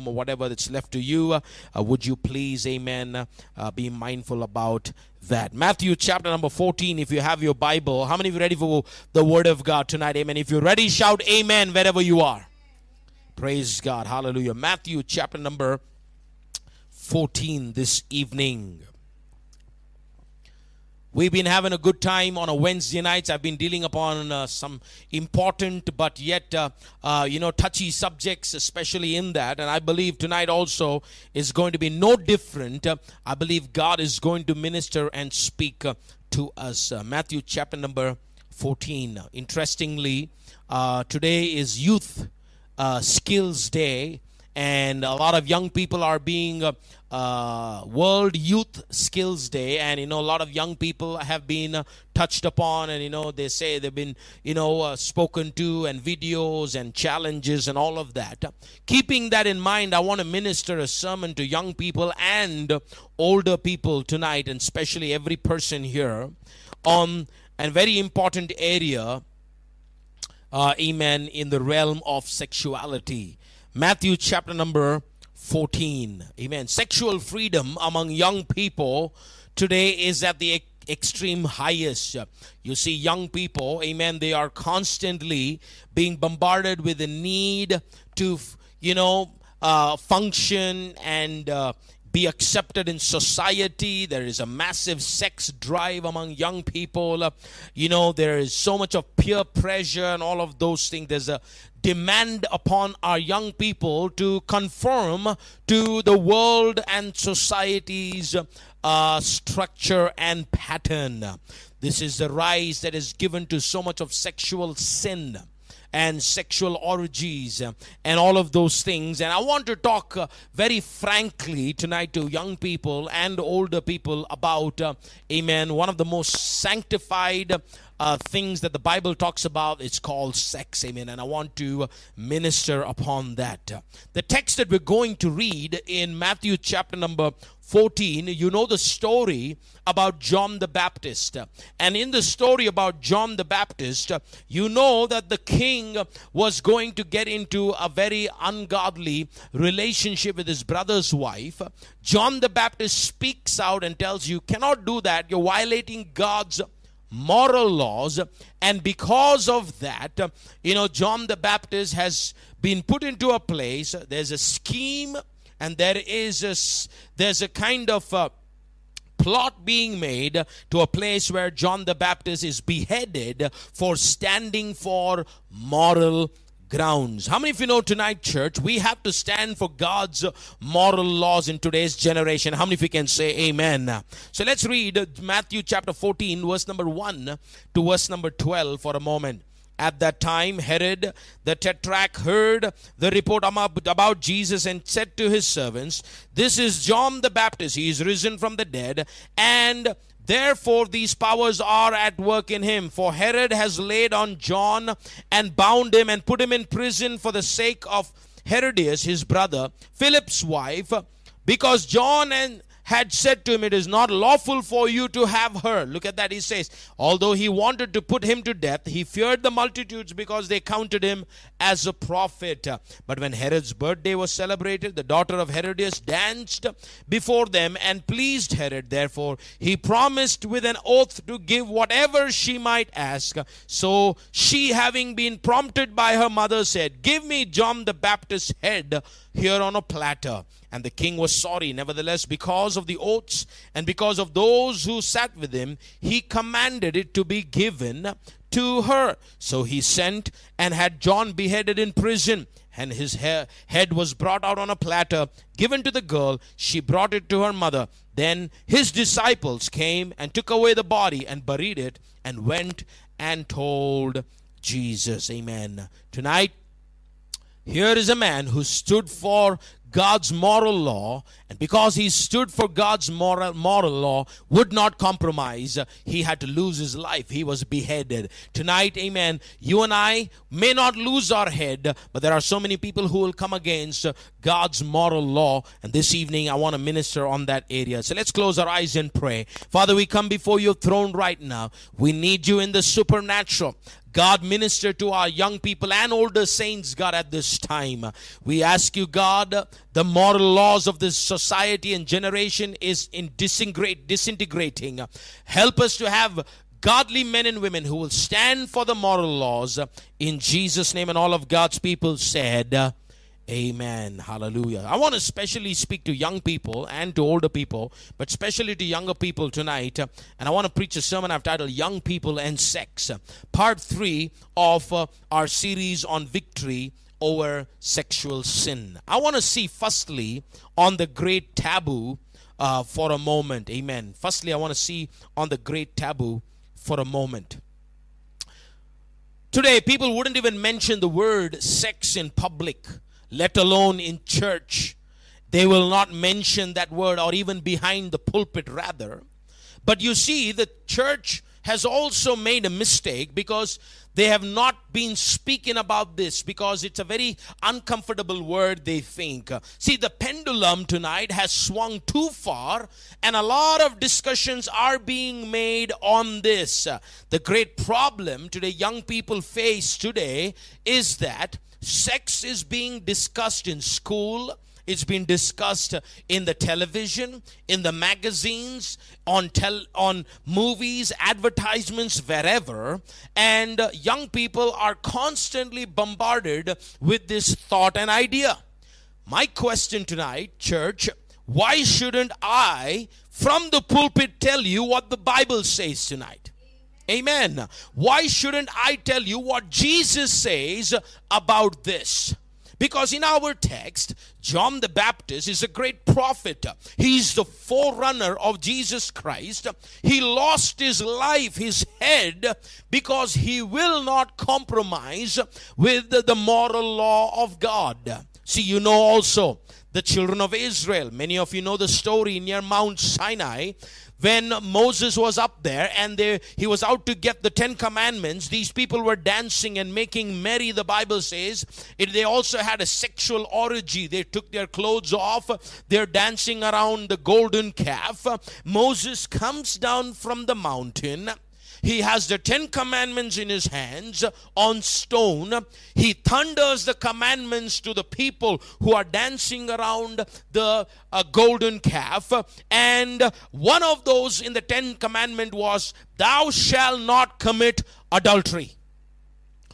room or whatever that's left to you, uh, would you please, amen, uh, be mindful about that. Matthew chapter number 14, if you have your Bible. How many of you ready for the Word of God tonight? Amen. If you're ready, shout amen wherever you are. Praise God. Hallelujah. Matthew chapter number 14 this evening. We've been having a good time on a Wednesday nights. I've been dealing upon uh, some important but yet, uh, uh, you know, touchy subjects, especially in that. And I believe tonight also is going to be no different. I believe God is going to minister and speak uh, to us. Uh, Matthew chapter number 14. Interestingly, uh, today is Youth Skills Day and a lot of young people are being uh, World Youth Skills Day, and you know a lot of young people have been uh, touched upon, and you know they say they've been you know uh, spoken to, and videos and challenges and all of that. Keeping that in mind, I want to minister a sermon to young people and older people tonight, and especially every person here on a very important area. Uh, amen. In the realm of sexuality Matthew chapter number 14. Amen. Sexual freedom among young people today is at the extreme highest. You see, young people, amen, they are constantly being bombarded with the need to, you know, uh, function and uh, be accepted in society. There is a massive sex drive among young people. you know, there is so much of peer pressure and all of those things. There's a demand upon our young people to conform to the world and society's uh, structure and pattern. This is the rise that is given to so much of sexual sin and sexual orgies and all of those things. And I want to talk uh, very frankly tonight to young people and older people about, uh, amen, one of the most sanctified uh, things that the Bible talks about. It's called sex, amen. And I want to minister upon that. The text that we're going to read in Matthew chapter number 14, you know the story about John the Baptist. And in the story about John the Baptist, you know that the king was going to get into a very ungodly relationship with his brother's wife. John the Baptist speaks out and tells you, cannot do that. You're violating God's moral laws and because of that you know john the baptist has been put into a place there's a scheme and there is a there's a kind of a plot being made to a place where john the baptist is beheaded for standing for moral grounds. How many of you know tonight, church, we have to stand for God's moral laws in today's generation? How many of you can say amen? So let's read Matthew chapter 14, verse number 1 to verse number 12 for a moment. At that time, Herod the Tetrarch heard the report about Jesus and said to his servants, This is John the Baptist. He is risen from the dead, and Therefore, these powers are at work in him. For Herod has laid on John and bound him and put him in prison for the sake of Herodias, his brother, Philip's wife, because John and had said to him, It is not lawful for you to have her. Look at that, he says. Although he wanted to put him to death, he feared the multitudes because they counted him as a prophet. But when Herod's birthday was celebrated, the daughter of Herodias danced before them and pleased Herod. Therefore, he promised with an oath to give whatever she might ask. So she, having been prompted by her mother, said, Give me John the Baptist's head here on a platter. And the king was sorry. Nevertheless, because of the oaths and because of those who sat with him, he commanded it to be given to her. So he sent and had John beheaded in prison. And his head was brought out on a platter, given to the girl. She brought it to her mother. Then his disciples came and took away the body and buried it and went and told Jesus. Amen. Tonight, here is a man who stood for God's moral law, and because he stood for God's moral, moral law, would not compromise, he had to lose his life. He was beheaded. Tonight, amen, you and I may not lose our head, but there are so many people who will come against God's moral law. And this evening, I want to minister on that area. So let's close our eyes and pray. Father, we come before your throne right now. We need you in the supernatural. God, minister to our young people and older saints, God, at this time. We ask you, God, the moral laws of this society and generation is in disintegrating. Help us to have godly men and women who will stand for the moral laws in Jesus' name. And all of God's people said, Amen. Hallelujah. I want to especially speak to young people and to older people, but especially to younger people tonight. And I want to preach a sermon I've titled Young People and Sex, part three of uh, our series on victory over sexual sin. I want to see, firstly, on the great taboo uh, for a moment. Amen. Firstly, I want to see on the great taboo for a moment. Today, people wouldn't even mention the word sex in public let alone in church. They will not mention that word or even behind the pulpit, rather. But you see, the church has also made a mistake because they have not been speaking about this because it's a very uncomfortable word, they think. See, the pendulum tonight has swung too far, and a lot of discussions are being made on this. The great problem today, young people face today, is that Sex is being discussed in school. It's been discussed in the television, in the magazines, on tel- on movies, advertisements, wherever. And young people are constantly bombarded with this thought and idea. My question tonight, church, why shouldn't I, from the pulpit, tell you what the Bible says tonight? Amen. Why shouldn't I tell you what Jesus says about this? Because in our text, John the Baptist is a great prophet. He's the forerunner of Jesus Christ. He lost his life, his head, because he will not compromise with the moral law of God. See, you know also the children of Israel. Many of you know the story near Mount Sinai when Moses was up there and they, he was out to get the Ten Commandments, these people were dancing and making merry, the Bible says. It, they also had a sexual orgy. They took their clothes off, they're dancing around the golden calf. Moses comes down from the mountain he has the Ten Commandments in his hands on stone. He thunders the commandments to the people who are dancing around the uh, golden calf. And one of those in the Ten Commandment was, Thou shalt not commit adultery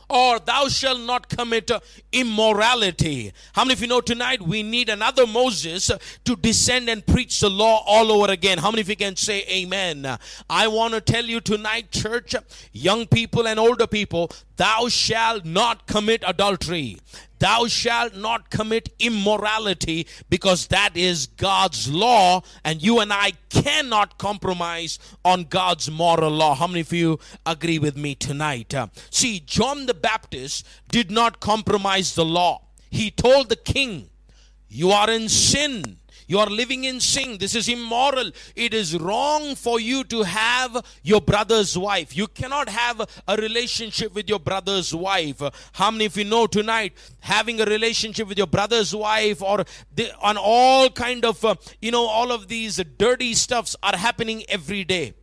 or thou shalt not commit immorality. How many of you know tonight we need another Moses to descend and preach the law all over again? How many of you can say amen? I want to tell you tonight, church, young people and older people, thou shalt not commit adultery thou shalt not commit immorality because that is God's law and you and I cannot compromise on God's moral law. How many of you agree with me tonight? Uh, see, John the Baptist did not compromise the law. He told the king, You are in sin you are living in sin. This is immoral. It is wrong for you to have your brother's wife. You cannot have a relationship with your brother's wife. How many of you know tonight having a relationship with your brother's wife or the, on all kind of uh, you know all of these dirty stuffs are happening every day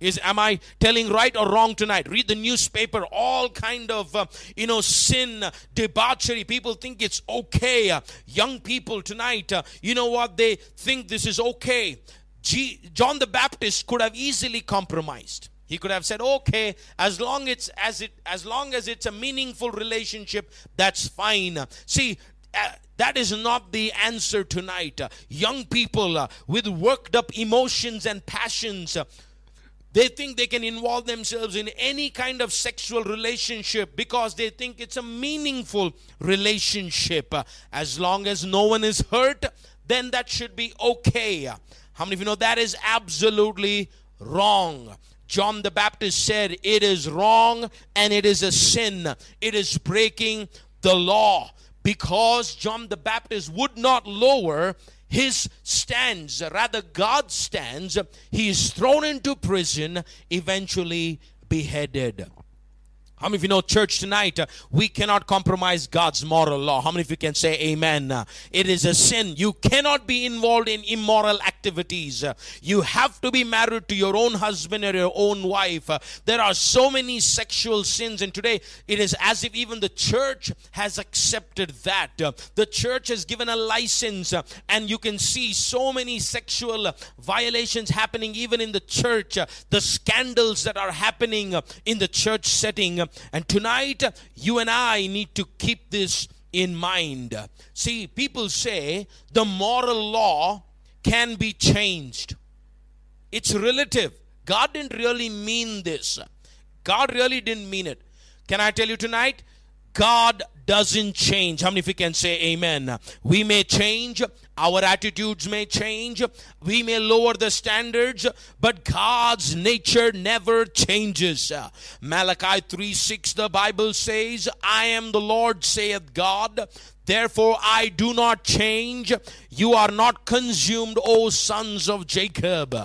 is am i telling right or wrong tonight? Read the newspaper. All kind of uh, you know sin debauchery. People think it's okay. Uh, young people tonight uh, you know what? They think this is okay. G- john the baptist could have easily compromised. He could have said okay as long it's as it as long as it's a meaningful relationship that's fine. See uh, that is not the answer tonight. Uh, young people uh, with worked up emotions and passions uh, they think they can involve themselves in any kind of sexual relationship because they think it's a meaningful relationship. As long as no one is hurt, then that should be okay. How many of you know that is absolutely wrong? John the Baptist said it is wrong and it is a sin. It is breaking the law because John the Baptist would not lower his stands, rather, God stands. He is thrown into prison, eventually beheaded. How many of you know, church tonight, uh, we cannot compromise God's moral law? How many of you can say amen? Uh, it is a sin. You cannot be involved in immoral activities. Uh, you have to be married to your own husband or your own wife. Uh, there are so many sexual sins, and today it is as if even the church has accepted that. Uh, the church has given a license, uh, and you can see so many sexual violations happening even in the church. the scandals that are happening in the church setting and tonight, you and I need to keep this in mind. See, people say the moral law can be changed, it's relative. God didn't really mean this. God really didn't mean it. Can I tell you tonight? God doesn't change. How many of you can say amen? We may change, our attitudes may change, we may lower the standards, but God's nature never changes. Malachi 3 6, the Bible says, I am the Lord, saith God. Therefore I do not change. You are not consumed, O sons of Jacob.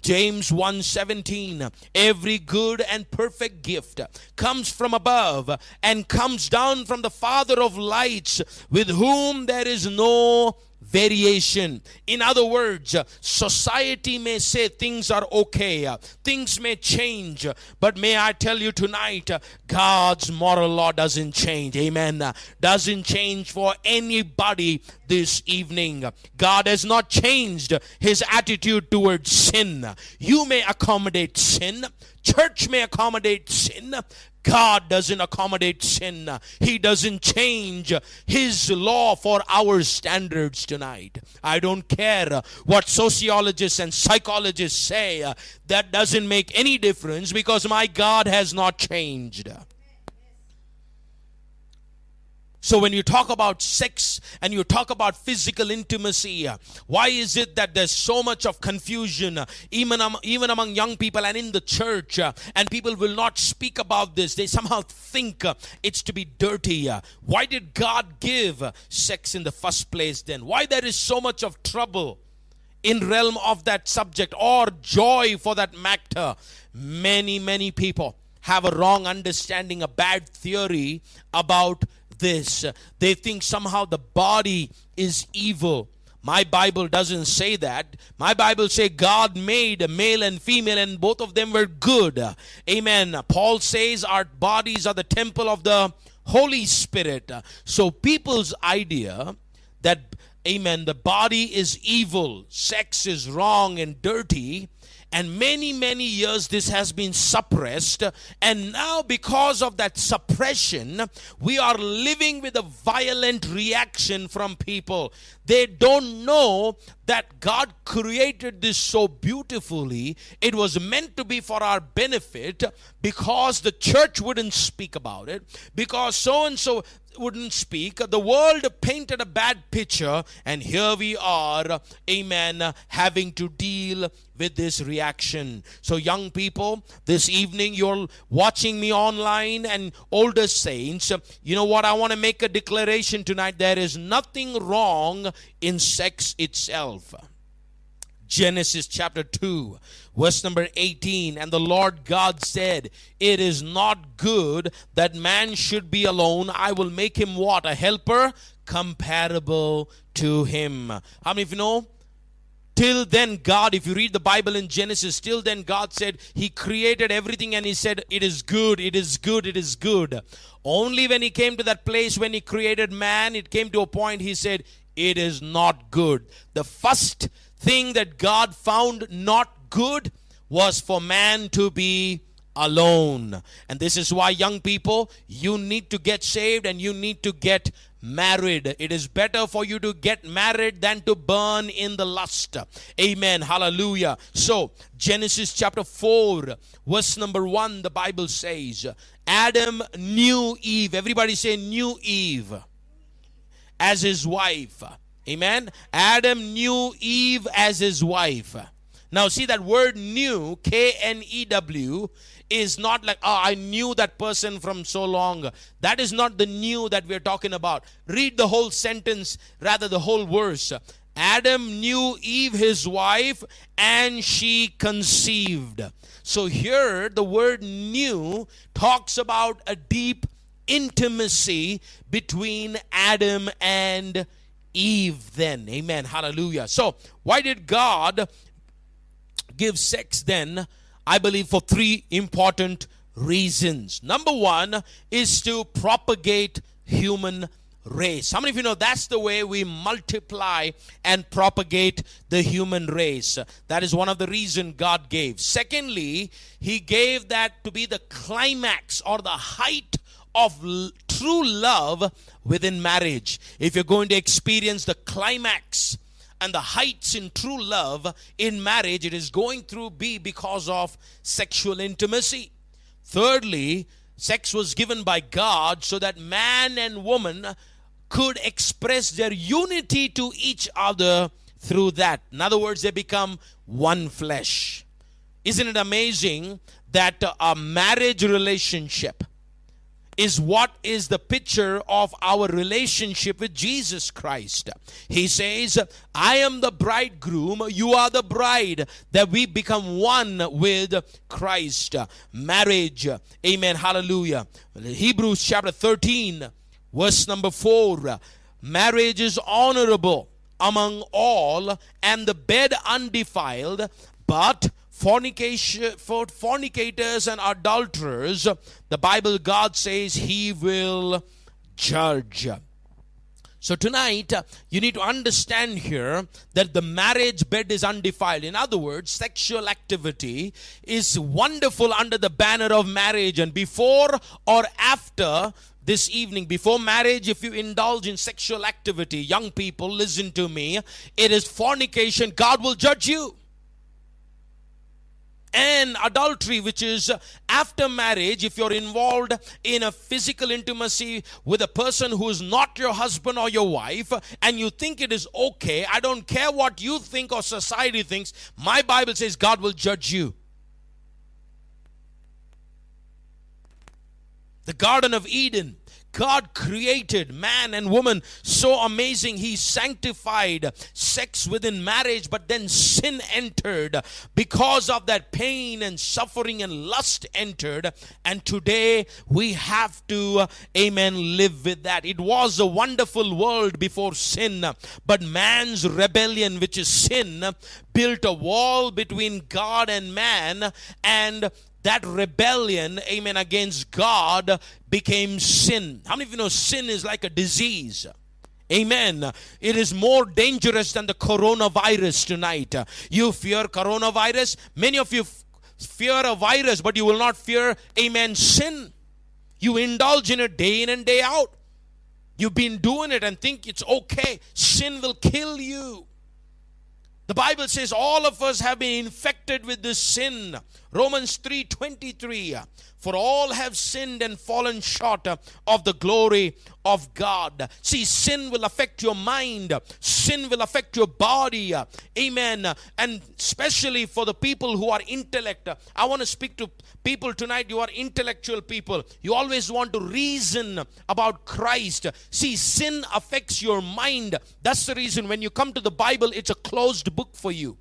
James 1:17 Every good and perfect gift comes from above and comes down from the Father of lights, with whom there is no variation. In other words, uh, society may say things are okay, uh, things may change, uh, but may I tell you tonight, God's moral law doesn't change. Amen. Doesn't change for anybody this evening. God has not changed his attitude towards sin. You may accommodate sin, church may accommodate sin, God doesn't accommodate sin. He doesn't change His law for our standards tonight. I don't care what sociologists and psychologists say. That doesn't make any difference because my God has not changed. So, when you talk about sex and you talk about physical intimacy, why is it that there's so much of confusion, uh, even, even among young people and in the church, uh, and people will not speak about this? They somehow think uh, it's to be dirty. Why did God give sex in the first place then? Why there is so much of trouble? in realm of that subject or joy for that matter many many people have a wrong understanding a bad theory about this. They think somehow the body is evil. My Bible doesn't say that. My Bible say God made male and female and both of them were good. Amen. Paul says our bodies are the temple of the Holy Spirit. So people's idea that amen the body is evil, sex is wrong and dirty and many, many years this has been suppressed. And now, because of that suppression, we are living with a violent reaction from people. They don't know that God created this so beautifully. It was meant to be for our benefit because the church wouldn't speak about it, because so and so wouldn't speak. The world painted a bad picture, and here we are, amen, having to deal with this reaction. So, young people, this evening you're watching me online, and older saints, you know what? I want to make a declaration tonight. There is nothing wrong in sex itself. Genesis chapter 2, verse number 18. And the Lord God said, It is not good that man should be alone. I will make him what? A helper comparable to him. How many of you know? Till then, God, if you read the Bible in Genesis, till then, God said He created everything and He said, It is good, it is good, it is good. Only when He came to that place when He created man, it came to a point He said, It is not good. The first thing that God found not good was for man to be alone. And this is why, young people, you need to get saved and you need to get married. It is better for you to get married than to burn in the lust. Amen. Hallelujah. So, Genesis chapter 4, verse number 1, the Bible says, Adam knew Eve. Everybody say, knew Eve as his wife. Amen. Adam knew Eve as his wife. Now, see that word knew, K N E W, is not like, oh, I knew that person from so long. That is not the new that we're talking about. Read the whole sentence, rather, the whole verse. Adam knew Eve, his wife, and she conceived. So here the word knew talks about a deep intimacy between Adam and Eve, then. Amen. Hallelujah. So, why did God give sex then? I believe for three important reasons. Number one is to propagate human race. How many of you know that's the way we multiply and propagate the human race? That is one of the reasons God gave. Secondly, He gave that to be the climax or the height of true love within marriage. If you're going to experience the climax and the heights in true love in marriage, it is going through be because of sexual intimacy. Thirdly, sex was given by God so that man and woman could express their unity to each other through that. In other words, they become one flesh. Isn't it amazing that a marriage relationship is what is the picture of our relationship with Jesus Christ. He says, I am the bridegroom, you are the bride, that we become one with Christ. Marriage, amen, hallelujah. Hebrews chapter 13, verse number 4 marriage is honorable among all, and the bed undefiled, but for fornicators and adulterers the bible god says he will judge. So tonight uh, you need to understand here that the marriage bed is undefiled. In other words sexual activity is wonderful under the banner of marriage and before or after this evening. Before marriage if you indulge in sexual activity young people listen to me it is fornication. God will judge you and adultery, which is after marriage, if you're involved in a physical intimacy with a person who is not your husband or your wife, and you think it is okay, I don't care what you think or society thinks, my Bible says God will judge you. The Garden of Eden God created man and woman so amazing. He sanctified sex within marriage, but then sin entered. Because of that, pain and suffering and lust entered. And today we have to, amen, live with that. It was a wonderful world before sin, but man's rebellion, which is sin, built a wall between God and man, and that rebellion, amen, against God became sin. How many of you know sin is like a disease? Amen. It is more dangerous than the coronavirus tonight. You fear coronavirus. Many of you fear a virus, but you will not fear, amen, sin. You indulge in it day in and day out. You've been doing it and think it's okay. Sin will kill you. The Bible says all of us have been infected with this sin. Romans 3:23 for all have sinned and fallen short of the glory of God. See, sin will affect your mind, sin will affect your body. Amen. And especially for the people who are intellect. I want to speak to people tonight. You are intellectual people. You always want to reason about Christ. See, sin affects your mind. That's the reason when you come to the Bible, it's a closed book for you.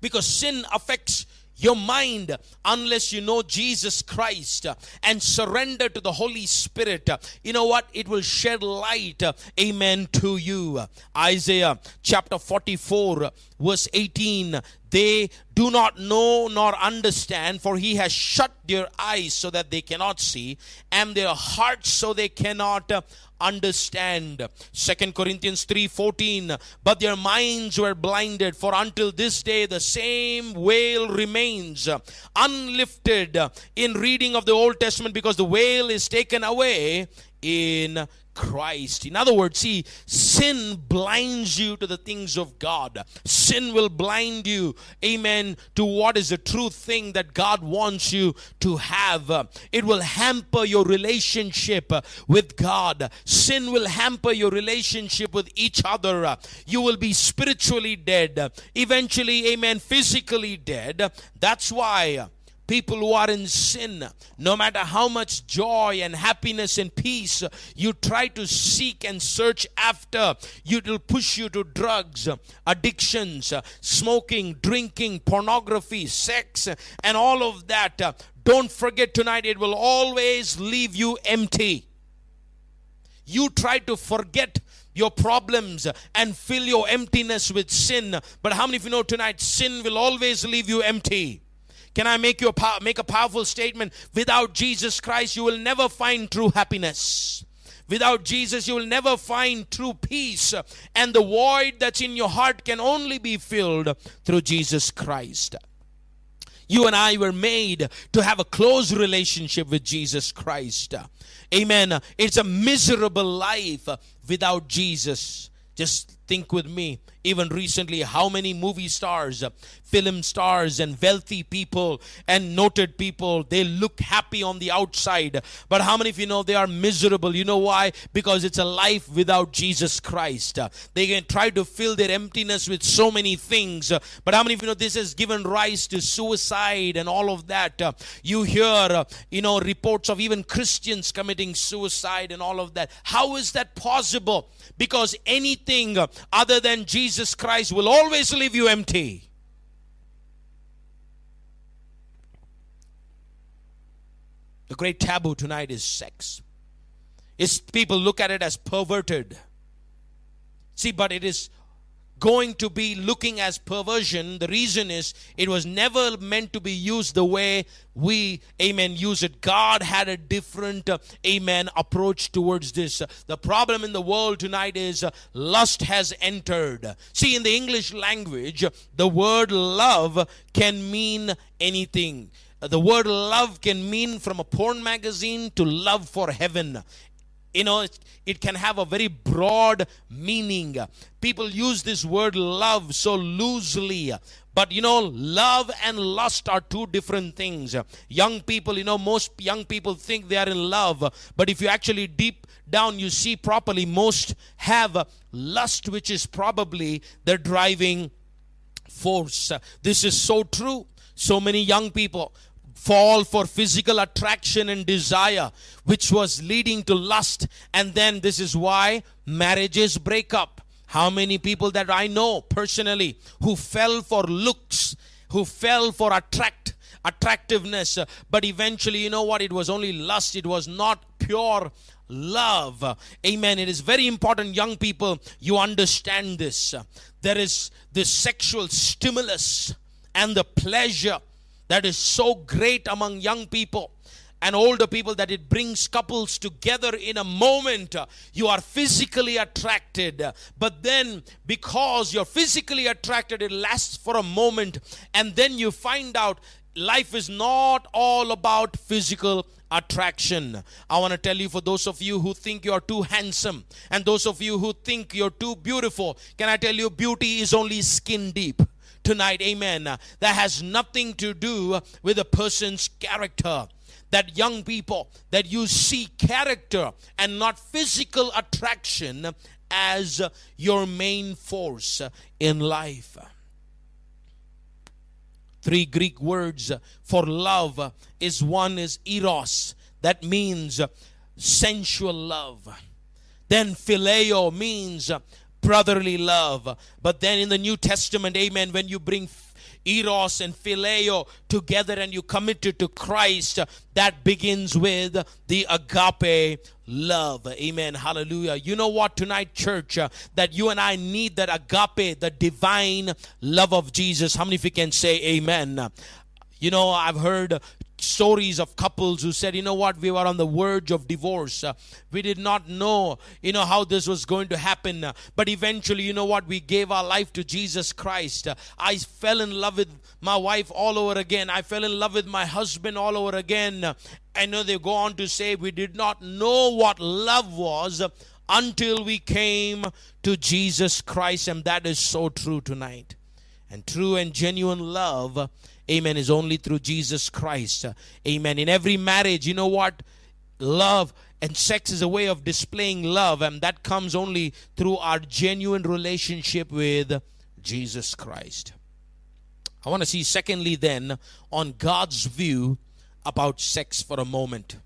Because sin affects your mind unless you know Jesus Christ and surrender to the Holy Spirit. You know what? It will shed light, amen, to you. Isaiah chapter 44, verse 18 they do not know nor understand, for he has shut their eyes so that they cannot see, and their hearts so they cannot uh, understand. Second Corinthians 3:14. But their minds were blinded, for until this day the same veil remains uh, unlifted uh, in reading of the Old Testament, because the veil is taken away in Christ. In other words, see, sin blinds you to the things of God. Sin will blind you, amen, to what is the true thing that God wants you to have. It will hamper your relationship with God. Sin will hamper your relationship with each other. You will be spiritually dead, eventually, amen, physically dead. That's why people who are in sin, no matter how much joy and happiness and peace you try to seek and search after, it will push you to drugs, addictions, smoking, drinking, pornography, sex, and all of that. Don't forget tonight, it will always leave you empty. You try to forget your problems and fill your emptiness with sin. But how many of you know tonight sin will always leave you empty? Can I make you a, make a powerful statement? Without Jesus Christ, you will never find true happiness. Without Jesus, you will never find true peace. And the void that's in your heart can only be filled through Jesus Christ. You and I were made to have a close relationship with Jesus Christ. Amen. It's a miserable life without Jesus. Just think with me even recently how many movie stars uh, film stars and wealthy people and noted people they look happy on the outside. But how many of you know they are miserable? You know why? Because it's a life without jesus christ. Uh, they can try to fill their emptiness with so many things. Uh, but how many of you know this has given rise to suicide and all of that? You hear you know reports of even christians committing suicide and all of that. How is that possible? Because anything other than Jesus Christ will always leave you empty. The great taboo tonight is sex. Is people look at it as perverted. See, but it is going to be looking as perversion. The reason is it was never meant to be used the way we, amen, use it. God had a different, uh, amen, approach towards this. the problem in the world tonight is uh, lust has entered. See, in the English language, the word love can mean anything. The word love can mean from a porn magazine to love for heaven you know it, it, can have a very broad meaning. People use this word love so loosely. But you know love and lust are two different things. Young people you know most young people think they are in love. But if you actually deep down you see properly most have lust which is probably the driving force. This is so true. So many young people fall for physical attraction and desire, which was leading to lust. And then this is why marriages break up. How many people that I know personally who fell for looks, who fell for attract attractiveness, but eventually, you know what? It was only lust, it was not pure love. Amen. It is very important, young people, you understand this. There is this sexual stimulus and the pleasure that is so great among young people and older people that it brings couples together in a moment. You are physically attracted, but then because you're physically attracted, it lasts for a moment, and then you find out life is not all about physical attraction. I want to tell you for those of you who think you're too handsome and those of you who think you're too beautiful, can I tell you beauty is only skin deep? Tonight, amen, uh, that has nothing to do with a person's character. That young people, that you see character and not physical attraction as your main force in life. Three Greek words for love is one is eros, that means sensual love. Then phileo means brotherly love. But then in the New Testament, amen, when you bring eros and phileo together and you commit it to Christ, that begins with the agape love. Amen. Hallelujah. You know what, tonight, church, uh, that you and I need that agape, the divine love of Jesus. How many of you can say amen? You know, I've heard stories of couples who said, you know what, we were on the verge of divorce. Uh, we did not know, you know, how this was going to happen. Uh, but eventually, you know what, we gave our life to Jesus Christ. Uh, I fell in love with my wife all over again. I fell in love with my husband all over again. I know they go on to say, we did not know what love was until we came to Jesus Christ. And that is so true tonight. And true and genuine love amen, is only through Jesus Christ. Amen. In every marriage, you know what? Love and sex is a way of displaying love, and that comes only through our genuine relationship with Jesus Christ. I want to see, secondly, then, on God's view about sex for a moment.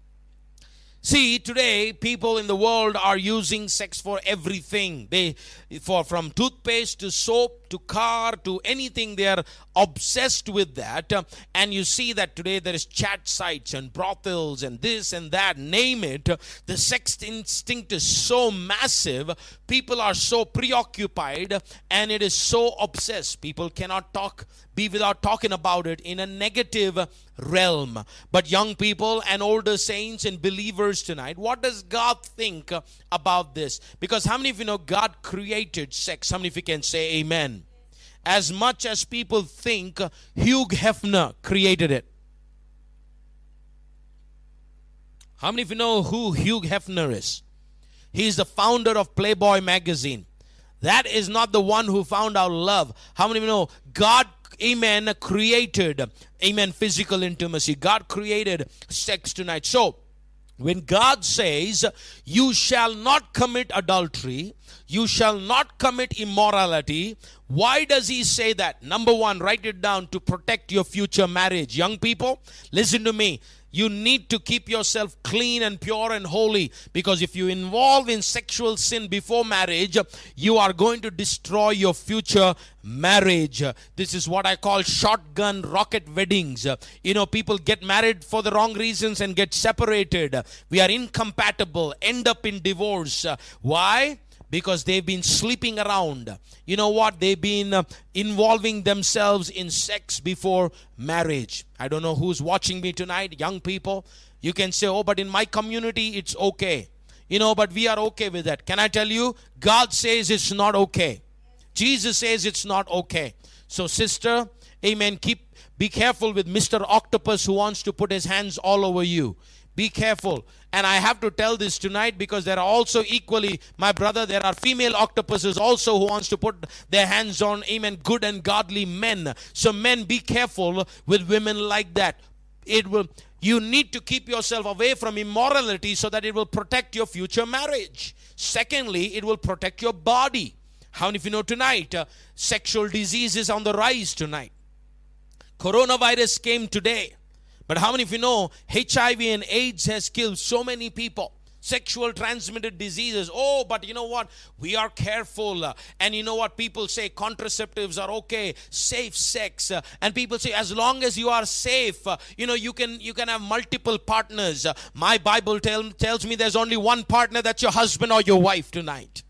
See, today people in the world are using sex for everything. They for from toothpaste to soap to car to anything they are obsessed with that. And you see that today there is chat sites and brothels and this and that, name it. The sex instinct is so massive. People are so preoccupied and it is so obsessed. People cannot talk be without talking about it in a negative realm. But young people and older saints and believers tonight, what does God think about this? Because how many of you know God created sex? How many of you can say amen? As much as people think Hugh Hefner created it. How many of you know who Hugh Hefner is? He's the founder of Playboy magazine. That is not the one who found out love. How many of you know God amen, created, amen, physical intimacy. God created sex tonight. So, when God says, You shall not commit adultery, you shall not commit immorality, why does He say that? Number one, write it down to protect your future marriage. Young people, listen to me. You need to keep yourself clean and pure and holy because if you involve in sexual sin before marriage, you are going to destroy your future marriage. This is what I call shotgun rocket weddings. You know, people get married for the wrong reasons and get separated. We are incompatible, end up in divorce. Why? Because they've been sleeping around. You know what? They've been uh, involving themselves in sex before marriage. I don't know who's watching me tonight, young people. You can say, oh, but in my community, it's okay. You know, but we are okay with that. Can I tell you? God says it's not okay. Jesus says it's not okay. So, sister, amen, keep be careful with Mr. Octopus who wants to put his hands all over you. Be careful. And I have to tell this tonight because there are also equally, my brother, there are female octopuses also who wants to put their hands on, amen, good and godly men. So men, be careful with women like that. It will, you need to keep yourself away from immorality so that it will protect your future marriage. Secondly, it will protect your body. How many of you know tonight? Uh, sexual disease is on the rise tonight. Coronavirus came today. But how many of you know HIV and AIDS has killed so many people? sexual transmitted diseases. Oh, but you know what? We are careful. And you know what? People say contraceptives are okay, safe sex. And people say as long as you are safe, you know, you can you can have multiple partners. My Bible tell, tells me there's only one partner that's your husband or your wife tonight.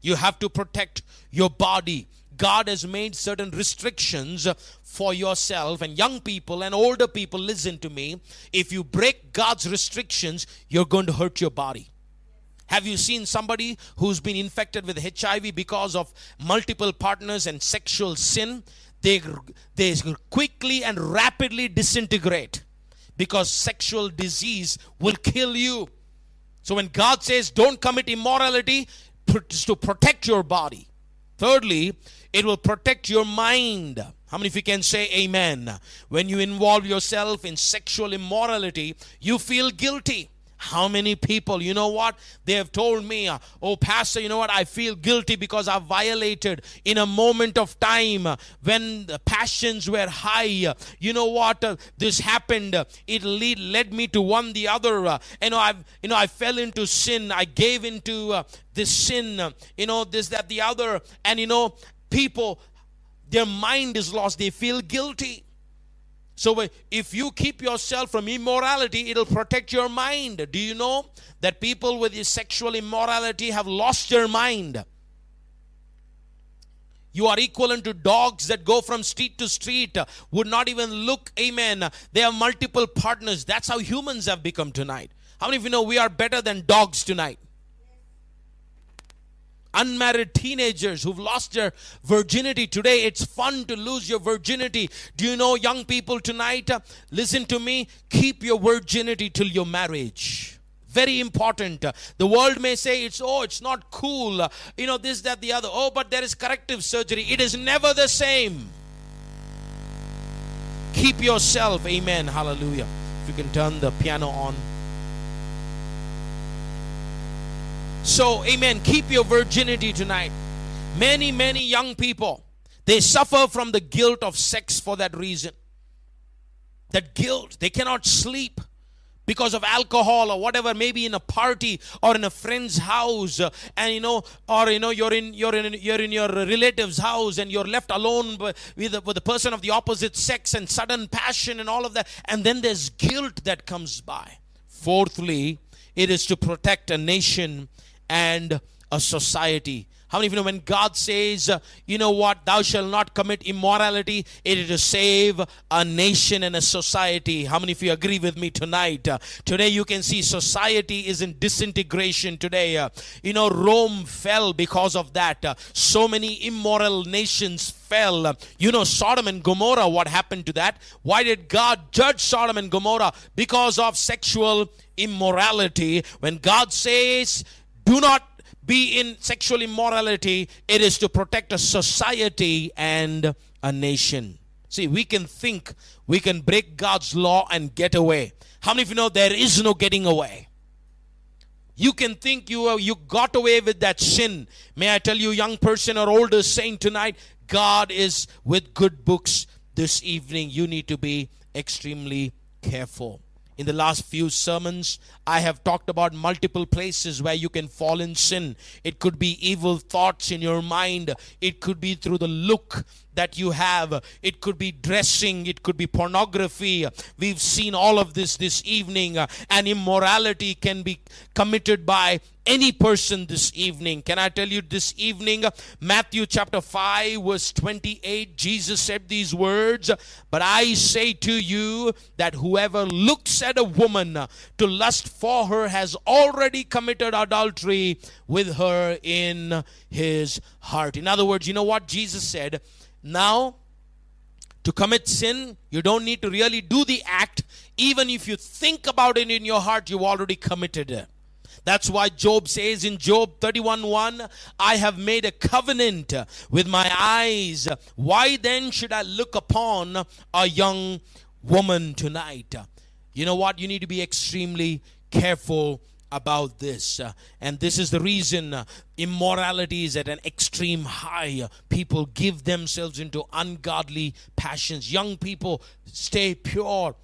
You have to protect your body. God has made certain restrictions for yourself. And young people and older people, listen to me. If you break God's restrictions, you're going to hurt your body. Have you seen somebody who's been infected with HIV because of multiple partners and sexual sin? They, they quickly and rapidly disintegrate because sexual disease will kill you. So when God says don't commit immorality, it's to protect your body. Thirdly, it will protect your mind. How many of you can say amen? When you involve yourself in sexual immorality, you feel guilty. How many people, you know what? They have told me, oh, Pastor, you know what? I feel guilty because I violated in a moment of time when the passions were high. You know what? This happened. It lead, led me to one the other. You know, I, you know, I fell into sin. I gave into uh, this sin. You know, this, that, the other. And you know, people, their mind is lost. They feel guilty. So if you keep yourself from immorality, it'll protect your mind. Do you know that people with sexual immorality have lost their mind? You are equivalent to dogs that go from street to street, would not even look, amen. They have multiple partners. That's how humans have become tonight. How many of you know we are better than dogs tonight? Unmarried teenagers who've lost their virginity. Today. It's fun to lose your virginity. Do you know, young people tonight? Uh, listen to me. Keep your virginity till your marriage. Very important. The world may say it's oh it's not cool. You know this that the other. Oh but there is corrective surgery. It is never the same. Keep yourself. Amen. Hallelujah. If you can turn the piano on So, amen. Keep your virginity tonight. Many, many young people, They suffer from the guilt of sex for that reason. That guilt, they cannot sleep because of alcohol or whatever maybe in a party or in a friend's house uh, and you know or you know you're in you're in you're in your relative's house and you're left alone with with the person of the opposite sex and sudden passion and all of that and then there's guilt that comes by fourthly it is to protect a nation and a society how many of you know when God says, uh, you know what, thou shalt not commit immorality, it is to save a nation and a society? How many of you agree with me tonight? Uh, today you can see society is in disintegration today. Uh, you know, Rome fell because of that. Uh, so many immoral nations fell. Uh, you know, Sodom and Gomorrah, what happened to that? Why did God judge Sodom and Gomorrah? Because of sexual immorality. When God says, do not be in sexual immorality, it is to protect a society and a nation. See, we can think we can break God's law and get away. How many of you know there is no getting away? You can think you uh, you got away with that sin. May I tell you, young person or older saint tonight, God is with good books this evening. You need to be extremely careful. In the last few sermons, I have talked about multiple places where you can fall in sin. It could be evil thoughts in your mind, it could be through the look that you have, it could be dressing, it could be pornography. We've seen all of this this evening, and immorality can be committed by any person this evening. Can I tell you this evening, Matthew chapter 5, verse 28, Jesus said these words, But I say to you that whoever looks at a woman to lust for her has already committed adultery with her in his heart. In other words, you know what Jesus said? Now, to commit sin, you don't need to really do the act. Even if you think about it in your heart, you've already committed it. That's why Job says in Job 31:1, I have made a covenant with my eyes. Why then should I look upon a young woman tonight? You know what? You need to be extremely careful about this. And this is the reason immorality is at an extreme high. people give themselves into ungodly passions. Young people stay pure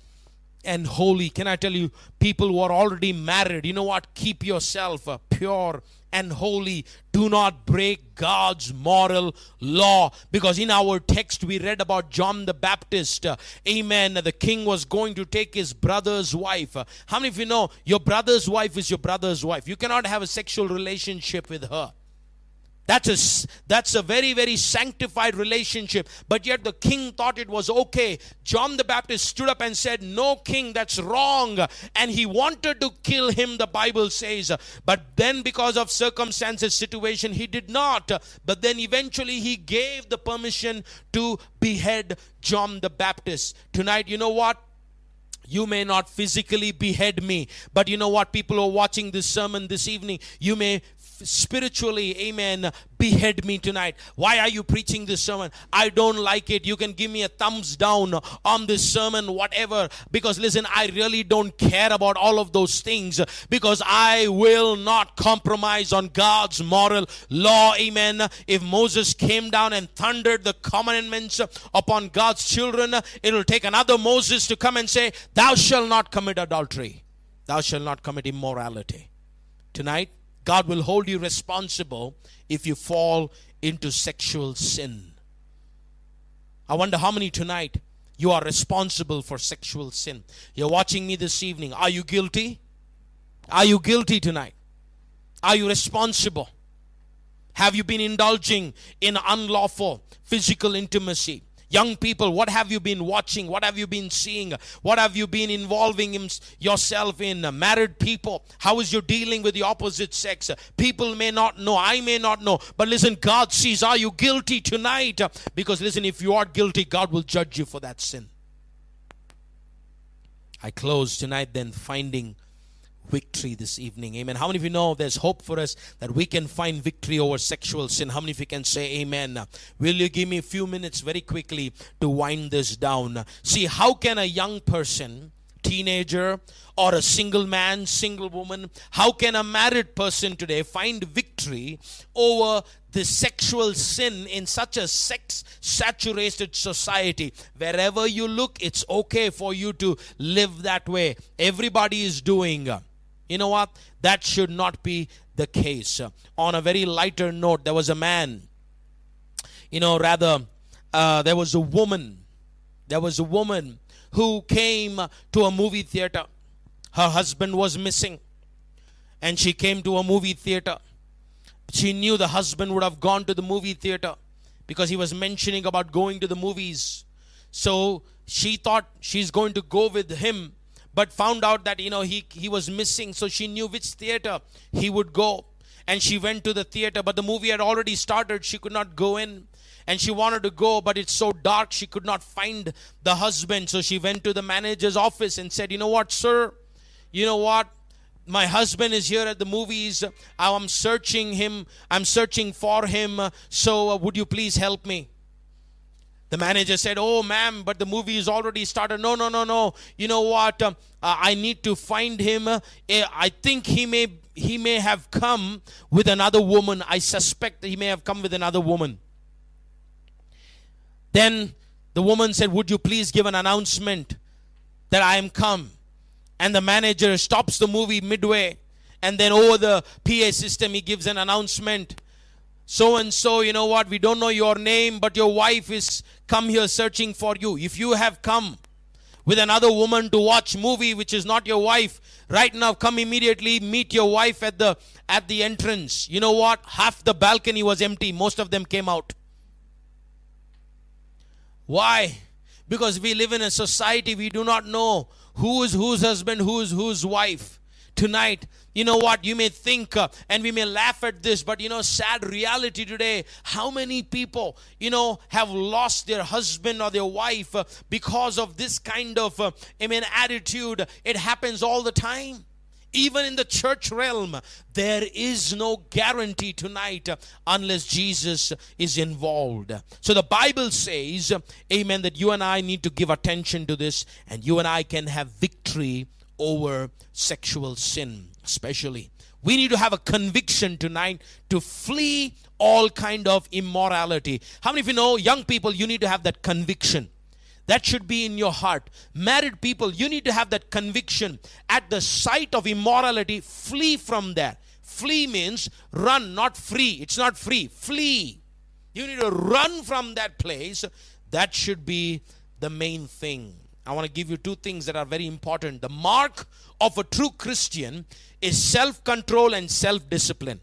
and holy. Can I tell you, people who are already married, you know what? Keep yourself pure and holy. Do not break God's moral law. Because in our text, we read about John the Baptist. Amen. The king was going to take his brother's wife. How many of you know your brother's wife is your brother's wife? You cannot have a sexual relationship with her. That's a, that's a very, very sanctified relationship. But yet the king thought it was okay. John the Baptist stood up and said, No, king, that's wrong. And he wanted to kill him, the Bible says. But then, because of circumstances, situation, he did not. But then eventually he gave the permission to behead John the Baptist. Tonight, you know what? You may not physically behead me, but you know what? People who are watching this sermon this evening, you may spiritually, amen, behead me tonight. Why are you preaching this sermon? I don't like it. You can give me a thumbs down on this sermon, whatever. Because listen, I really don't care about all of those things because I will not compromise on God's moral law. Amen. If Moses came down and thundered the commandments upon God's children, it will take another Moses to come and say, Thou shalt not commit adultery, thou shalt not commit immorality. Tonight, God will hold you responsible if you fall into sexual sin. I wonder how many tonight you are responsible for sexual sin. You're watching me this evening. Are you guilty? Are you guilty tonight? Are you responsible? Have you been indulging in unlawful physical intimacy? Young people, what have you been watching? What have you been seeing? What have you been involving yourself in? Married people, how is your dealing with the opposite sex? People may not know, I may not know, but listen, God sees. Are you guilty tonight? Because listen, if you are guilty, God will judge you for that sin. I close tonight then finding victory this evening. Amen. How many of you know there's hope for us that we can find victory over sexual sin? How many of you can say amen? Will you give me a few minutes very quickly to wind this down? See, how can a young person, teenager, or a single man, single woman, how can a married person today find victory over the sexual sin in such a sex saturated society. Wherever you look, it's okay for you to live that way. Everybody is doing. You know what? That should not be the case. On a very lighter note, there was a man, you know, rather, uh, there was a woman. There was a woman who came to a movie theater. Her husband was missing. And she came to a movie theater she knew the husband would have gone to the movie theater because he was mentioning about going to the movies. So she thought she's going to go with him, but found out that you know he he was missing. So she knew which theater he would go, and she went to the theater. But the movie had already started; she could not go in. And she wanted to go, but it's so dark she could not find the husband. So she went to the manager's office and said, You know what, sir? You know what? my husband is here at the movies i'm searching him i'm searching for him so uh, would you please help me the manager said oh ma'am but the movie is already started. No no no no. You know what? Uh, i need to find him. Uh, i think he may he may have come with another woman. I suspect he may have come with another woman. Then the woman said would you please give an announcement that i am come? And the manager stops the movie midway. And then over the PA system he gives an announcement so and so you know what we don't know your name but your wife is come here searching for you. If you have come with another woman to watch movie which is not your wife right now come immediately meet your wife at the at the entrance. You know what half the balcony was empty most of them came out. Why? Because we live in a society we do not know who is whose husband, who is whose wife. Tonight, you know what, you may think, uh, and we may laugh at this, but you know, sad reality today, how many people, you know, have lost their husband or their wife uh, because of this kind of, uh, I mean, attitude. It happens all the time even in the church realm, there is no guarantee tonight unless Jesus is involved. So the Bible says, Amen, that you and I need to give attention to this, and you and I can have victory over sexual sin, especially. We need to have a conviction tonight to flee all kind of immorality. How many of you know, young people, you need to have that conviction? That should be in your heart. Married people, you need to have that conviction. At the sight of immorality, flee from there. Flee means run, not free. It's not free. Flee. You need to run from that place. That should be the main thing. I want to give you two things that are very important. The mark of a true Christian is self control and self discipline.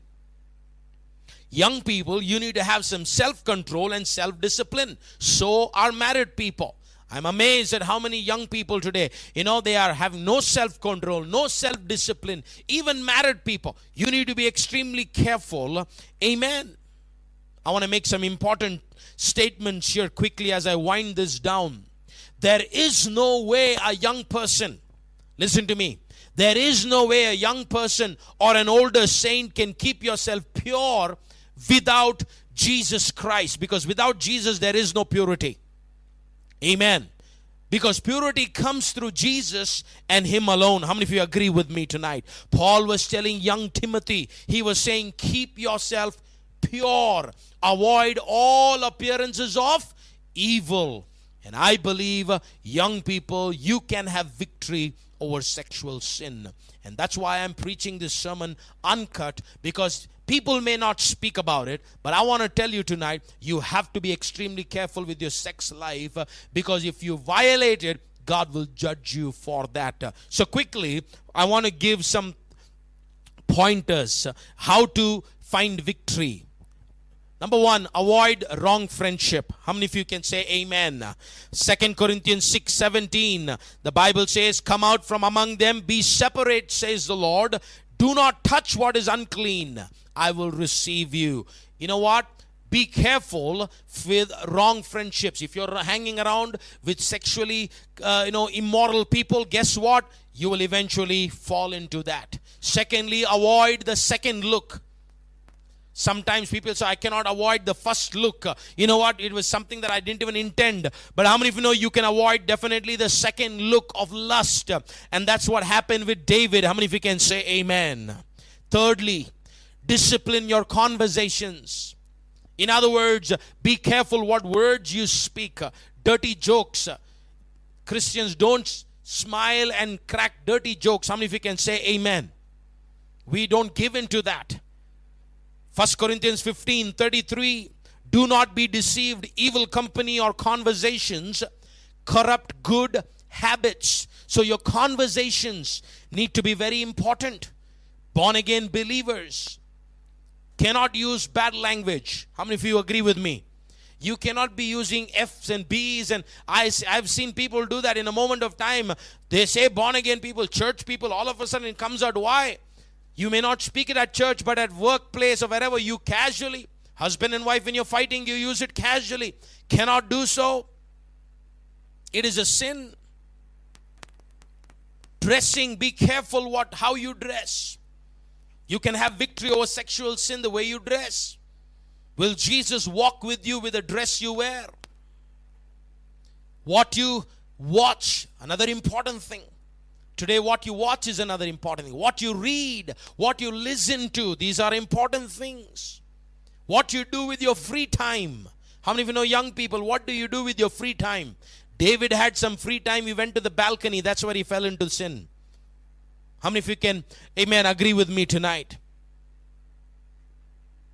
Young people, you need to have some self control and self discipline. So are married people. I'm amazed at how many young people today, you know, they are having no self control, no self discipline, even married people. You need to be extremely careful. Amen. I want to make some important statements here quickly as I wind this down. There is no way a young person, listen to me, there is no way a young person or an older saint can keep yourself pure without Jesus Christ because without Jesus there is no purity. Amen. Because purity comes through Jesus and Him alone. How many of you agree with me tonight? Paul was telling young Timothy, he was saying, Keep yourself pure, avoid all appearances of evil. And I believe, uh, young people, you can have victory over sexual sin. And that's why I'm preaching this sermon uncut because People may not speak about it, but I want to tell you tonight you have to be extremely careful with your sex life uh, because if you violate it, God will judge you for that. Uh, so, quickly, I want to give some pointers uh, how to find victory. Number one, avoid wrong friendship. How many of you can say amen? Second Corinthians 6 17. The Bible says, Come out from among them, be separate, says the Lord. Do not touch what is unclean, I will receive you. You know what? Be careful with wrong friendships. If you're hanging around with sexually, uh, you know, immoral people, guess what? You will eventually fall into that. Secondly, avoid the second look. Sometimes people say, I cannot avoid the first look. You know what? It was something that I didn't even intend. But how many of you know you can avoid definitely the second look of lust? And that's what happened with David. How many of you can say amen? Thirdly, discipline your conversations. In other words, be careful what words you speak. Dirty jokes. Christians don't smile and crack dirty jokes. How many of you can say amen? We don't give into that. 1 Corinthians 15 33 Do not be deceived, evil company or conversations corrupt good habits. So your conversations need to be very important. Born again believers cannot use bad language. How many of you agree with me? You cannot be using F's and B's, and I, I've seen people do that in a moment of time. They say born again people, church people, all of a sudden it comes out. Why? You may not speak it at church, but at workplace or wherever you casually, husband and wife, when you're fighting, you use it casually. Cannot do so. It is a sin. Dressing, be careful what how you dress. You can have victory over sexual sin the way you dress. Will Jesus walk with you with the dress you wear? What you watch, another important thing. Today, what you watch is another important thing. What you read, what you listen to, these are important things. What you do with your free time. How many of you know young people? What do you do with your free time? David had some free time. He went to the balcony. That's where he fell into sin. How many of you can, amen, agree with me tonight?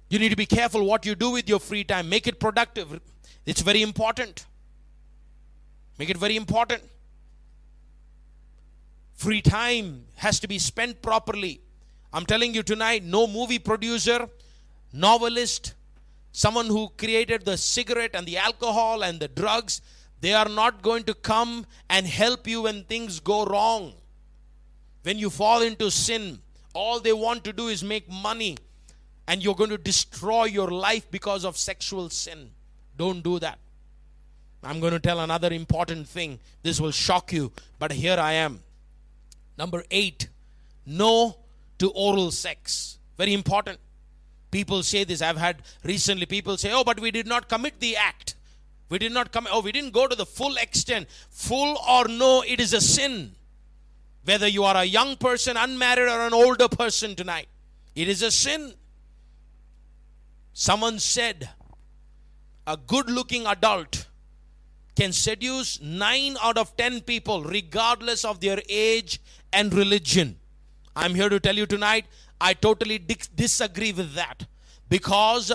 You need to be careful what you do with your free time. Make it productive. It's very important. Make it very important. Free time has to be spent properly. I'm telling you tonight no movie producer, novelist, someone who created the cigarette and the alcohol and the drugs, they are not going to come and help you when things go wrong. When you fall into sin, all they want to do is make money and you're going to destroy your life because of sexual sin. Don't do that. I'm going to tell another important thing. This will shock you, but here I am. Number eight, no to oral sex. Very important. People say this. I've had recently people say, oh, but we did not commit the act. We did not come, oh, we didn't go to the full extent. Full or no, it is a sin. Whether you are a young person, unmarried, or an older person tonight, it is a sin. Someone said a good looking adult can seduce 9 out of 10 people, regardless of their age and religion. I'm here to tell you tonight, I totally disagree with that. Because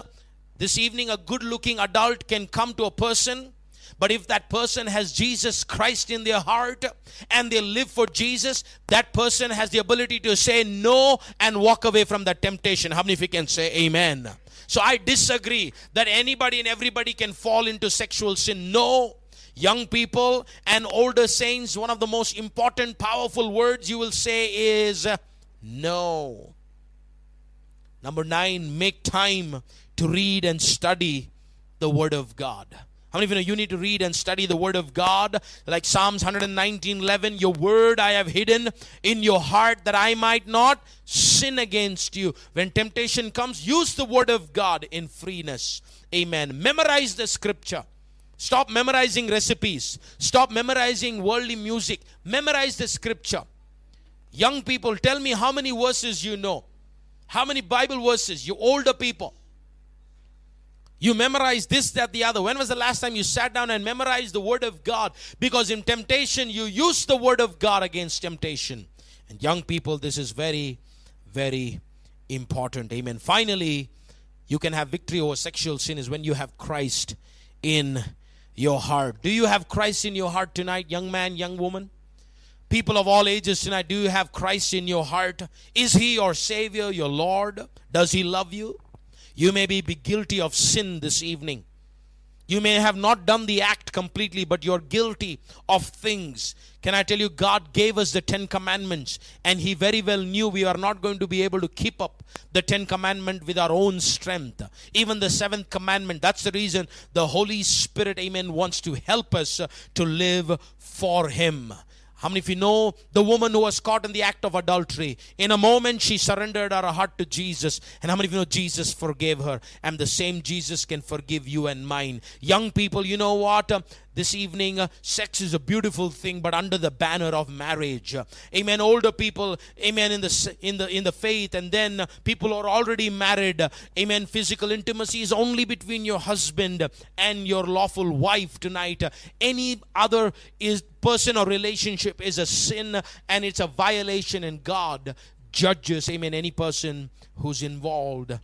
this evening, a good looking adult can come to a person but if that person has Jesus Christ in their heart and they live for Jesus, that person has the ability to say no and walk away from that temptation. How many of you can say amen? So I disagree that anybody and everybody can fall into sexual sin. No. Young people and older saints, one of the most important, powerful words you will say is uh, no. Number nine, make time to read and study the Word of God. How many of you know you need to read and study the Word of God? Like Psalms 119 11, Your Word I have hidden in your heart that I might not sin against you. When temptation comes, use the Word of God in freeness. Amen. Memorize the Scripture. Stop memorizing recipes. Stop memorizing worldly music. Memorize the Scripture. Young people, tell me how many verses you know. How many Bible verses? You older people. You memorize this, that, the other. When was the last time you sat down and memorized the Word of God? Because in temptation, you use the Word of God against temptation. And young people, this is very, very important. Amen. Finally, you can have victory over sexual sin is when you have Christ in your heart. Do you have Christ in your heart tonight, young man, young woman? People of all ages tonight, do you have Christ in your heart? Is He your Savior, your Lord? Does He love you? You may be, guilty of sin this evening. You may have not done the act completely, but you're guilty of things. Can I tell you, God gave us the Ten Commandments, and He very well knew we are not going to be able to keep up the Ten Commandment with our own strength. Even the seventh commandment, that's the reason the Holy Spirit, amen, wants to help us to live for Him. How many of you know the woman who was caught in the act of adultery? In a moment, she surrendered her heart to Jesus. And how many of you know Jesus forgave her? And the same Jesus can forgive you and mine. Young people, you know what? Um, this evening, uh, sex is a beautiful thing, but under the banner of marriage. Amen. Older people, amen, in the in the in the faith, and then people are already married. Amen. Physical intimacy is only between your husband and your lawful wife tonight. Any other is person or relationship is a sin and it's a violation, and God judges, amen, any person who's involved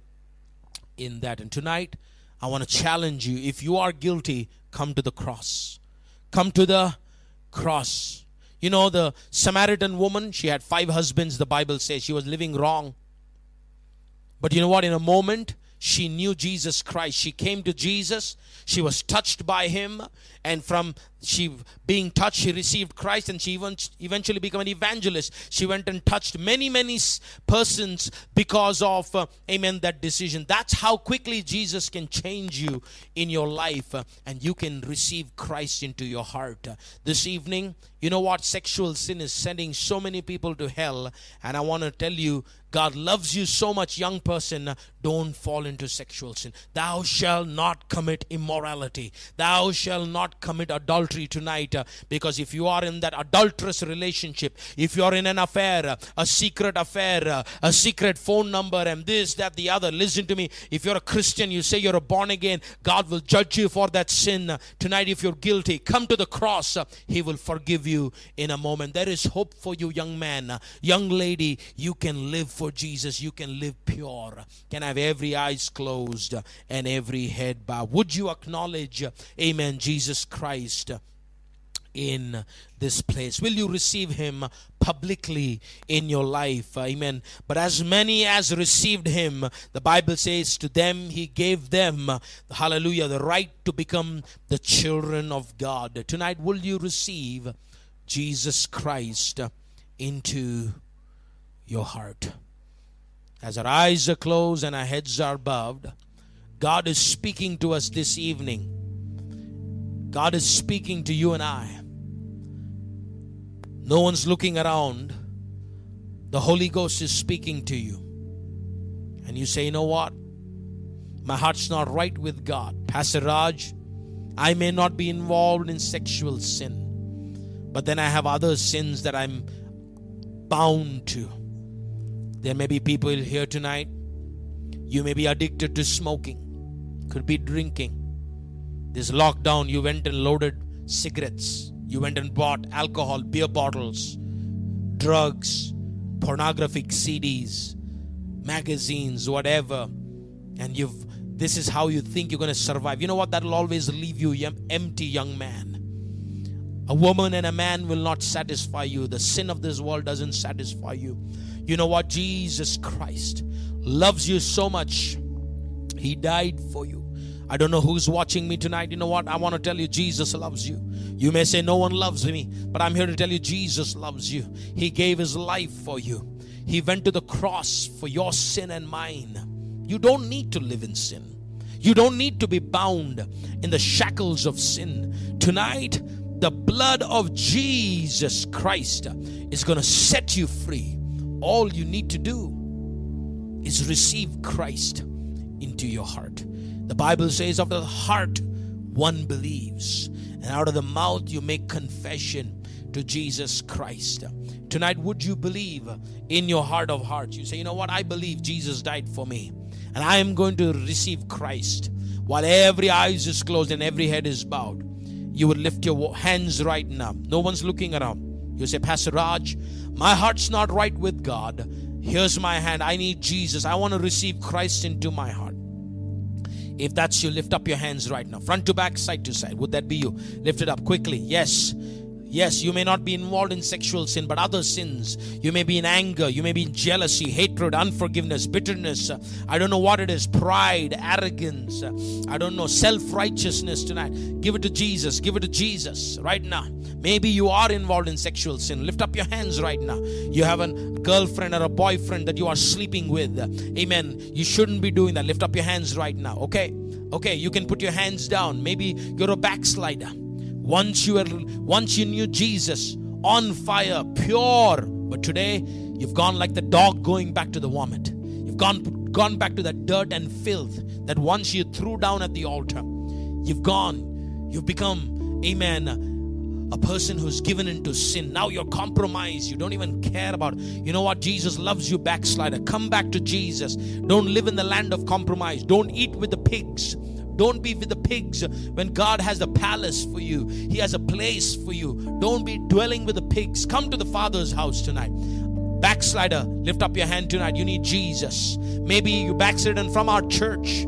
in that. And tonight, I want to challenge you. If you are guilty, come to the cross. Come to the cross. You know, the Samaritan woman, she had five husbands, the Bible says. She was living wrong. But you know what? In a moment, she knew Jesus Christ. She came to Jesus. She was touched by him. And from she being touched, she received Christ and she even eventually became an evangelist. She went and touched many, many persons because of, uh, amen, that decision. That's how quickly Jesus can change you in your life uh, and you can receive Christ into your heart. This evening, you know what? Sexual sin is sending so many people to hell. And I want to tell you, God loves you so much, young person. Don't fall into sexual sin. Thou shalt not commit immorality. Thou shalt not commit adultery tonight uh, because if you are in that adulterous relationship, if you are in an affair, uh, a secret affair, uh, a secret phone number, and this, that, the other, listen to me. If you're a Christian, you say you're a born again, God will judge you for that sin. Tonight, if you're guilty, come to the cross. He will forgive you in a moment. There is hope for you, young man, young lady. You can live for Jesus. You can live pure. Can have every eyes closed and every head bowed. Would you acknowledge, Amen, Jesus Christ? in this place? Will you receive him publicly in your life? Amen. But as many as received him, the Bible says, to them he gave them, hallelujah, the right to become the children of God. Tonight, will you receive Jesus Christ into your heart? As our eyes are closed and our heads are bowed, God is speaking to us this evening. God is speaking to you and I. No one's looking around. The Holy Ghost is speaking to you. And you say, you know what? My heart's not right with God. Pastor Raj, I may not be involved in sexual sin, but then I have other sins that I'm bound to. There may be people here tonight. You may be addicted to smoking, could be drinking. This lockdown, you went and loaded cigarettes you went and bought alcohol, beer bottles, drugs, pornographic CDs, magazines, whatever, and you've this is how you think you're going to survive. You know what? That'll always leave you empty, young man. A woman and a man will not satisfy you. The sin of this world doesn't satisfy you. You know what? Jesus Christ loves you so much. He died for you. I don't know who's watching me tonight. You know what? I want to tell you, Jesus loves you. You may say, No one loves me, but I'm here to tell you, Jesus loves you. He gave his life for you, He went to the cross for your sin and mine. You don't need to live in sin. You don't need to be bound in the shackles of sin. Tonight, the blood of Jesus Christ is going to set you free. All you need to do is receive Christ into your heart. The Bible says, of the heart one believes, and out of the mouth you make confession to Jesus Christ. Tonight, would you believe in your heart of hearts? You say, you know what? I believe Jesus died for me, and I am going to receive Christ. While every eyes is closed and every head is bowed, you would lift your hands right now. No one's looking around. You say, Pastor Raj, my heart's not right with God. Here's my hand. I need Jesus. I want to receive Christ into my heart. If that's you, lift up your hands right now. Front to back, side to side. Would that be you? Lift it up quickly. Yes. Yes, you may not be involved in sexual sin, but other sins. You may be in anger, you may be in jealousy, hatred, unforgiveness, bitterness. I don't know what it is pride, arrogance. I don't know, self righteousness tonight. Give it to Jesus. Give it to Jesus right now. Maybe you are involved in sexual sin. Lift up your hands right now. You have a girlfriend or a boyfriend that you are sleeping with. Amen. You shouldn't be doing that. Lift up your hands right now. Okay. Okay, you can put your hands down. Maybe you're a backslider. Once you were once you knew Jesus on fire, pure, but today you've gone like the dog going back to the vomit. You've gone gone back to that dirt and filth that once you threw down at the altar. You've gone, you've become amen, a person who's given into sin. Now you're compromised. You don't even care about, you know what? Jesus loves you, backslider. Come back to Jesus. Don't live in the land of compromise. Don't eat with the pigs. Don't be with the pigs when God has a palace for you. He has a place for you. Don't be dwelling with the pigs. Come to the Father's house tonight. Backslider, lift up your hand tonight. You need Jesus. Maybe you backslidden from our church,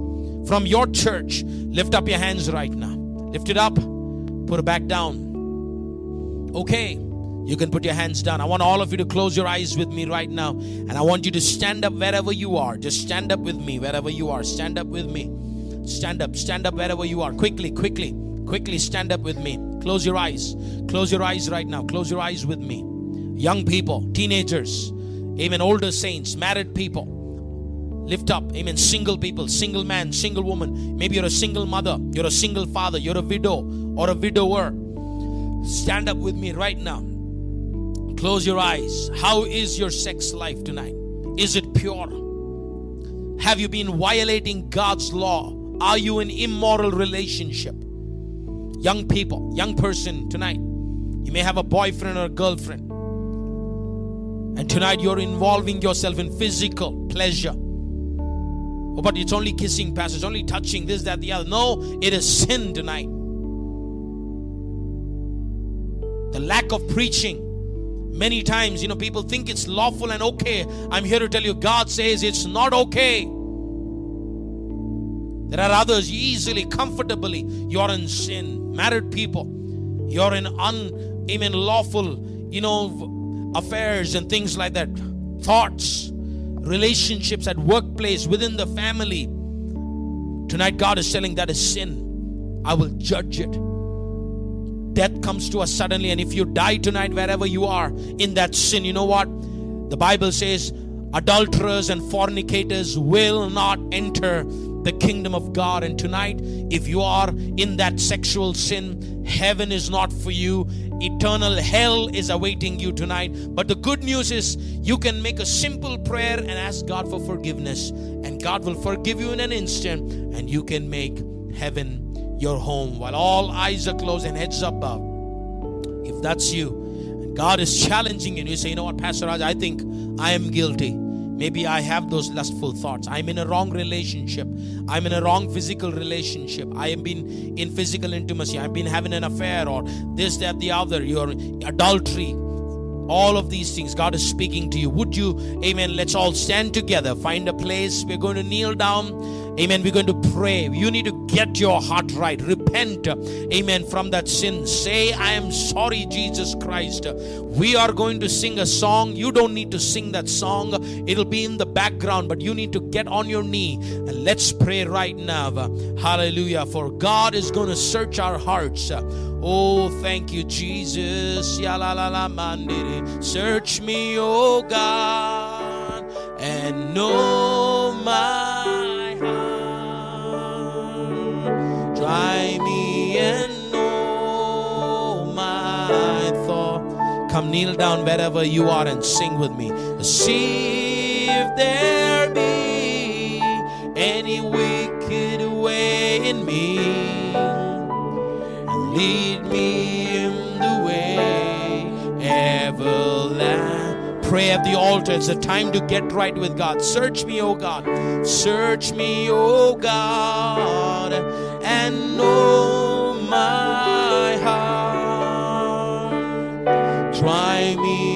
from your church. Lift up your hands right now. Lift it up, put it back down. Okay, you can put your hands down. I want all of you to close your eyes with me right now. And I want you to stand up wherever you are. Just stand up with me wherever you are. Stand up with me. Stand up, stand up wherever you are. Quickly, quickly, quickly stand up with me. Close your eyes. Close your eyes right now. Close your eyes with me. Young people, teenagers, amen, older saints, married people. Lift up, amen, single people, single man, single woman. Maybe you're a single mother, you're a single father, you're a widow or a widower. Stand up with me right now. Close your eyes. How is your sex life tonight? Is it pure? Have you been violating God's law? Are you in immoral relationship? Young people, young person tonight, you may have a boyfriend or a girlfriend. And tonight you're involving yourself in physical pleasure. Oh, but it's only kissing, Pastor. It's only touching this, that, the other. No, it is sin tonight. The lack of preaching. Many times, you know, people think it's lawful and okay. I'm here to tell you, God says it's not okay. There are others easily, comfortably, you're in sin. Married people, you're in un, amen, lawful, you know, affairs and things like that. Thoughts, relationships at workplace, within the family. Tonight, God is telling that is sin. I will judge it. Death comes to us suddenly, and if you die tonight, wherever you are in that sin, you know what? The Bible says adulterers and fornicators will not enter the kingdom of God. And tonight, if you are in that sexual sin, heaven is not for you. Eternal hell is awaiting you tonight. But the good news is you can make a simple prayer and ask God for forgiveness, and God will forgive you in an instant, and you can make heaven your home while all eyes are closed and heads up bowed. If that's you, and God is challenging you, and you say, You know what, Pastor Raj, I think I am guilty. Maybe I have those lustful thoughts. I'm in a wrong relationship. I'm in a wrong physical relationship. I have been in physical intimacy. I've been having an affair or this, that, the other. Your adultery. All of these things, God is speaking to you. Would you, amen? Let's all stand together. Find a place. We're going to kneel down Amen. We're going to pray. You need to get your heart right. Repent. Amen. From that sin. Say, I am sorry, Jesus Christ. We are going to sing a song. You don't need to sing that song, it'll be in the background, but you need to get on your knee and let's pray right now. Hallelujah. For God is going to search our hearts. Oh, thank you, Jesus. Search me, oh God, and know my Try me and know my thought. Come kneel down wherever you are and sing with me. See if there be any wicked way in me. And lead me in the way everlasting. Pray at the altar. It's a time to get right with God. Search me, O God. Search me, O God, and know my heart. Try me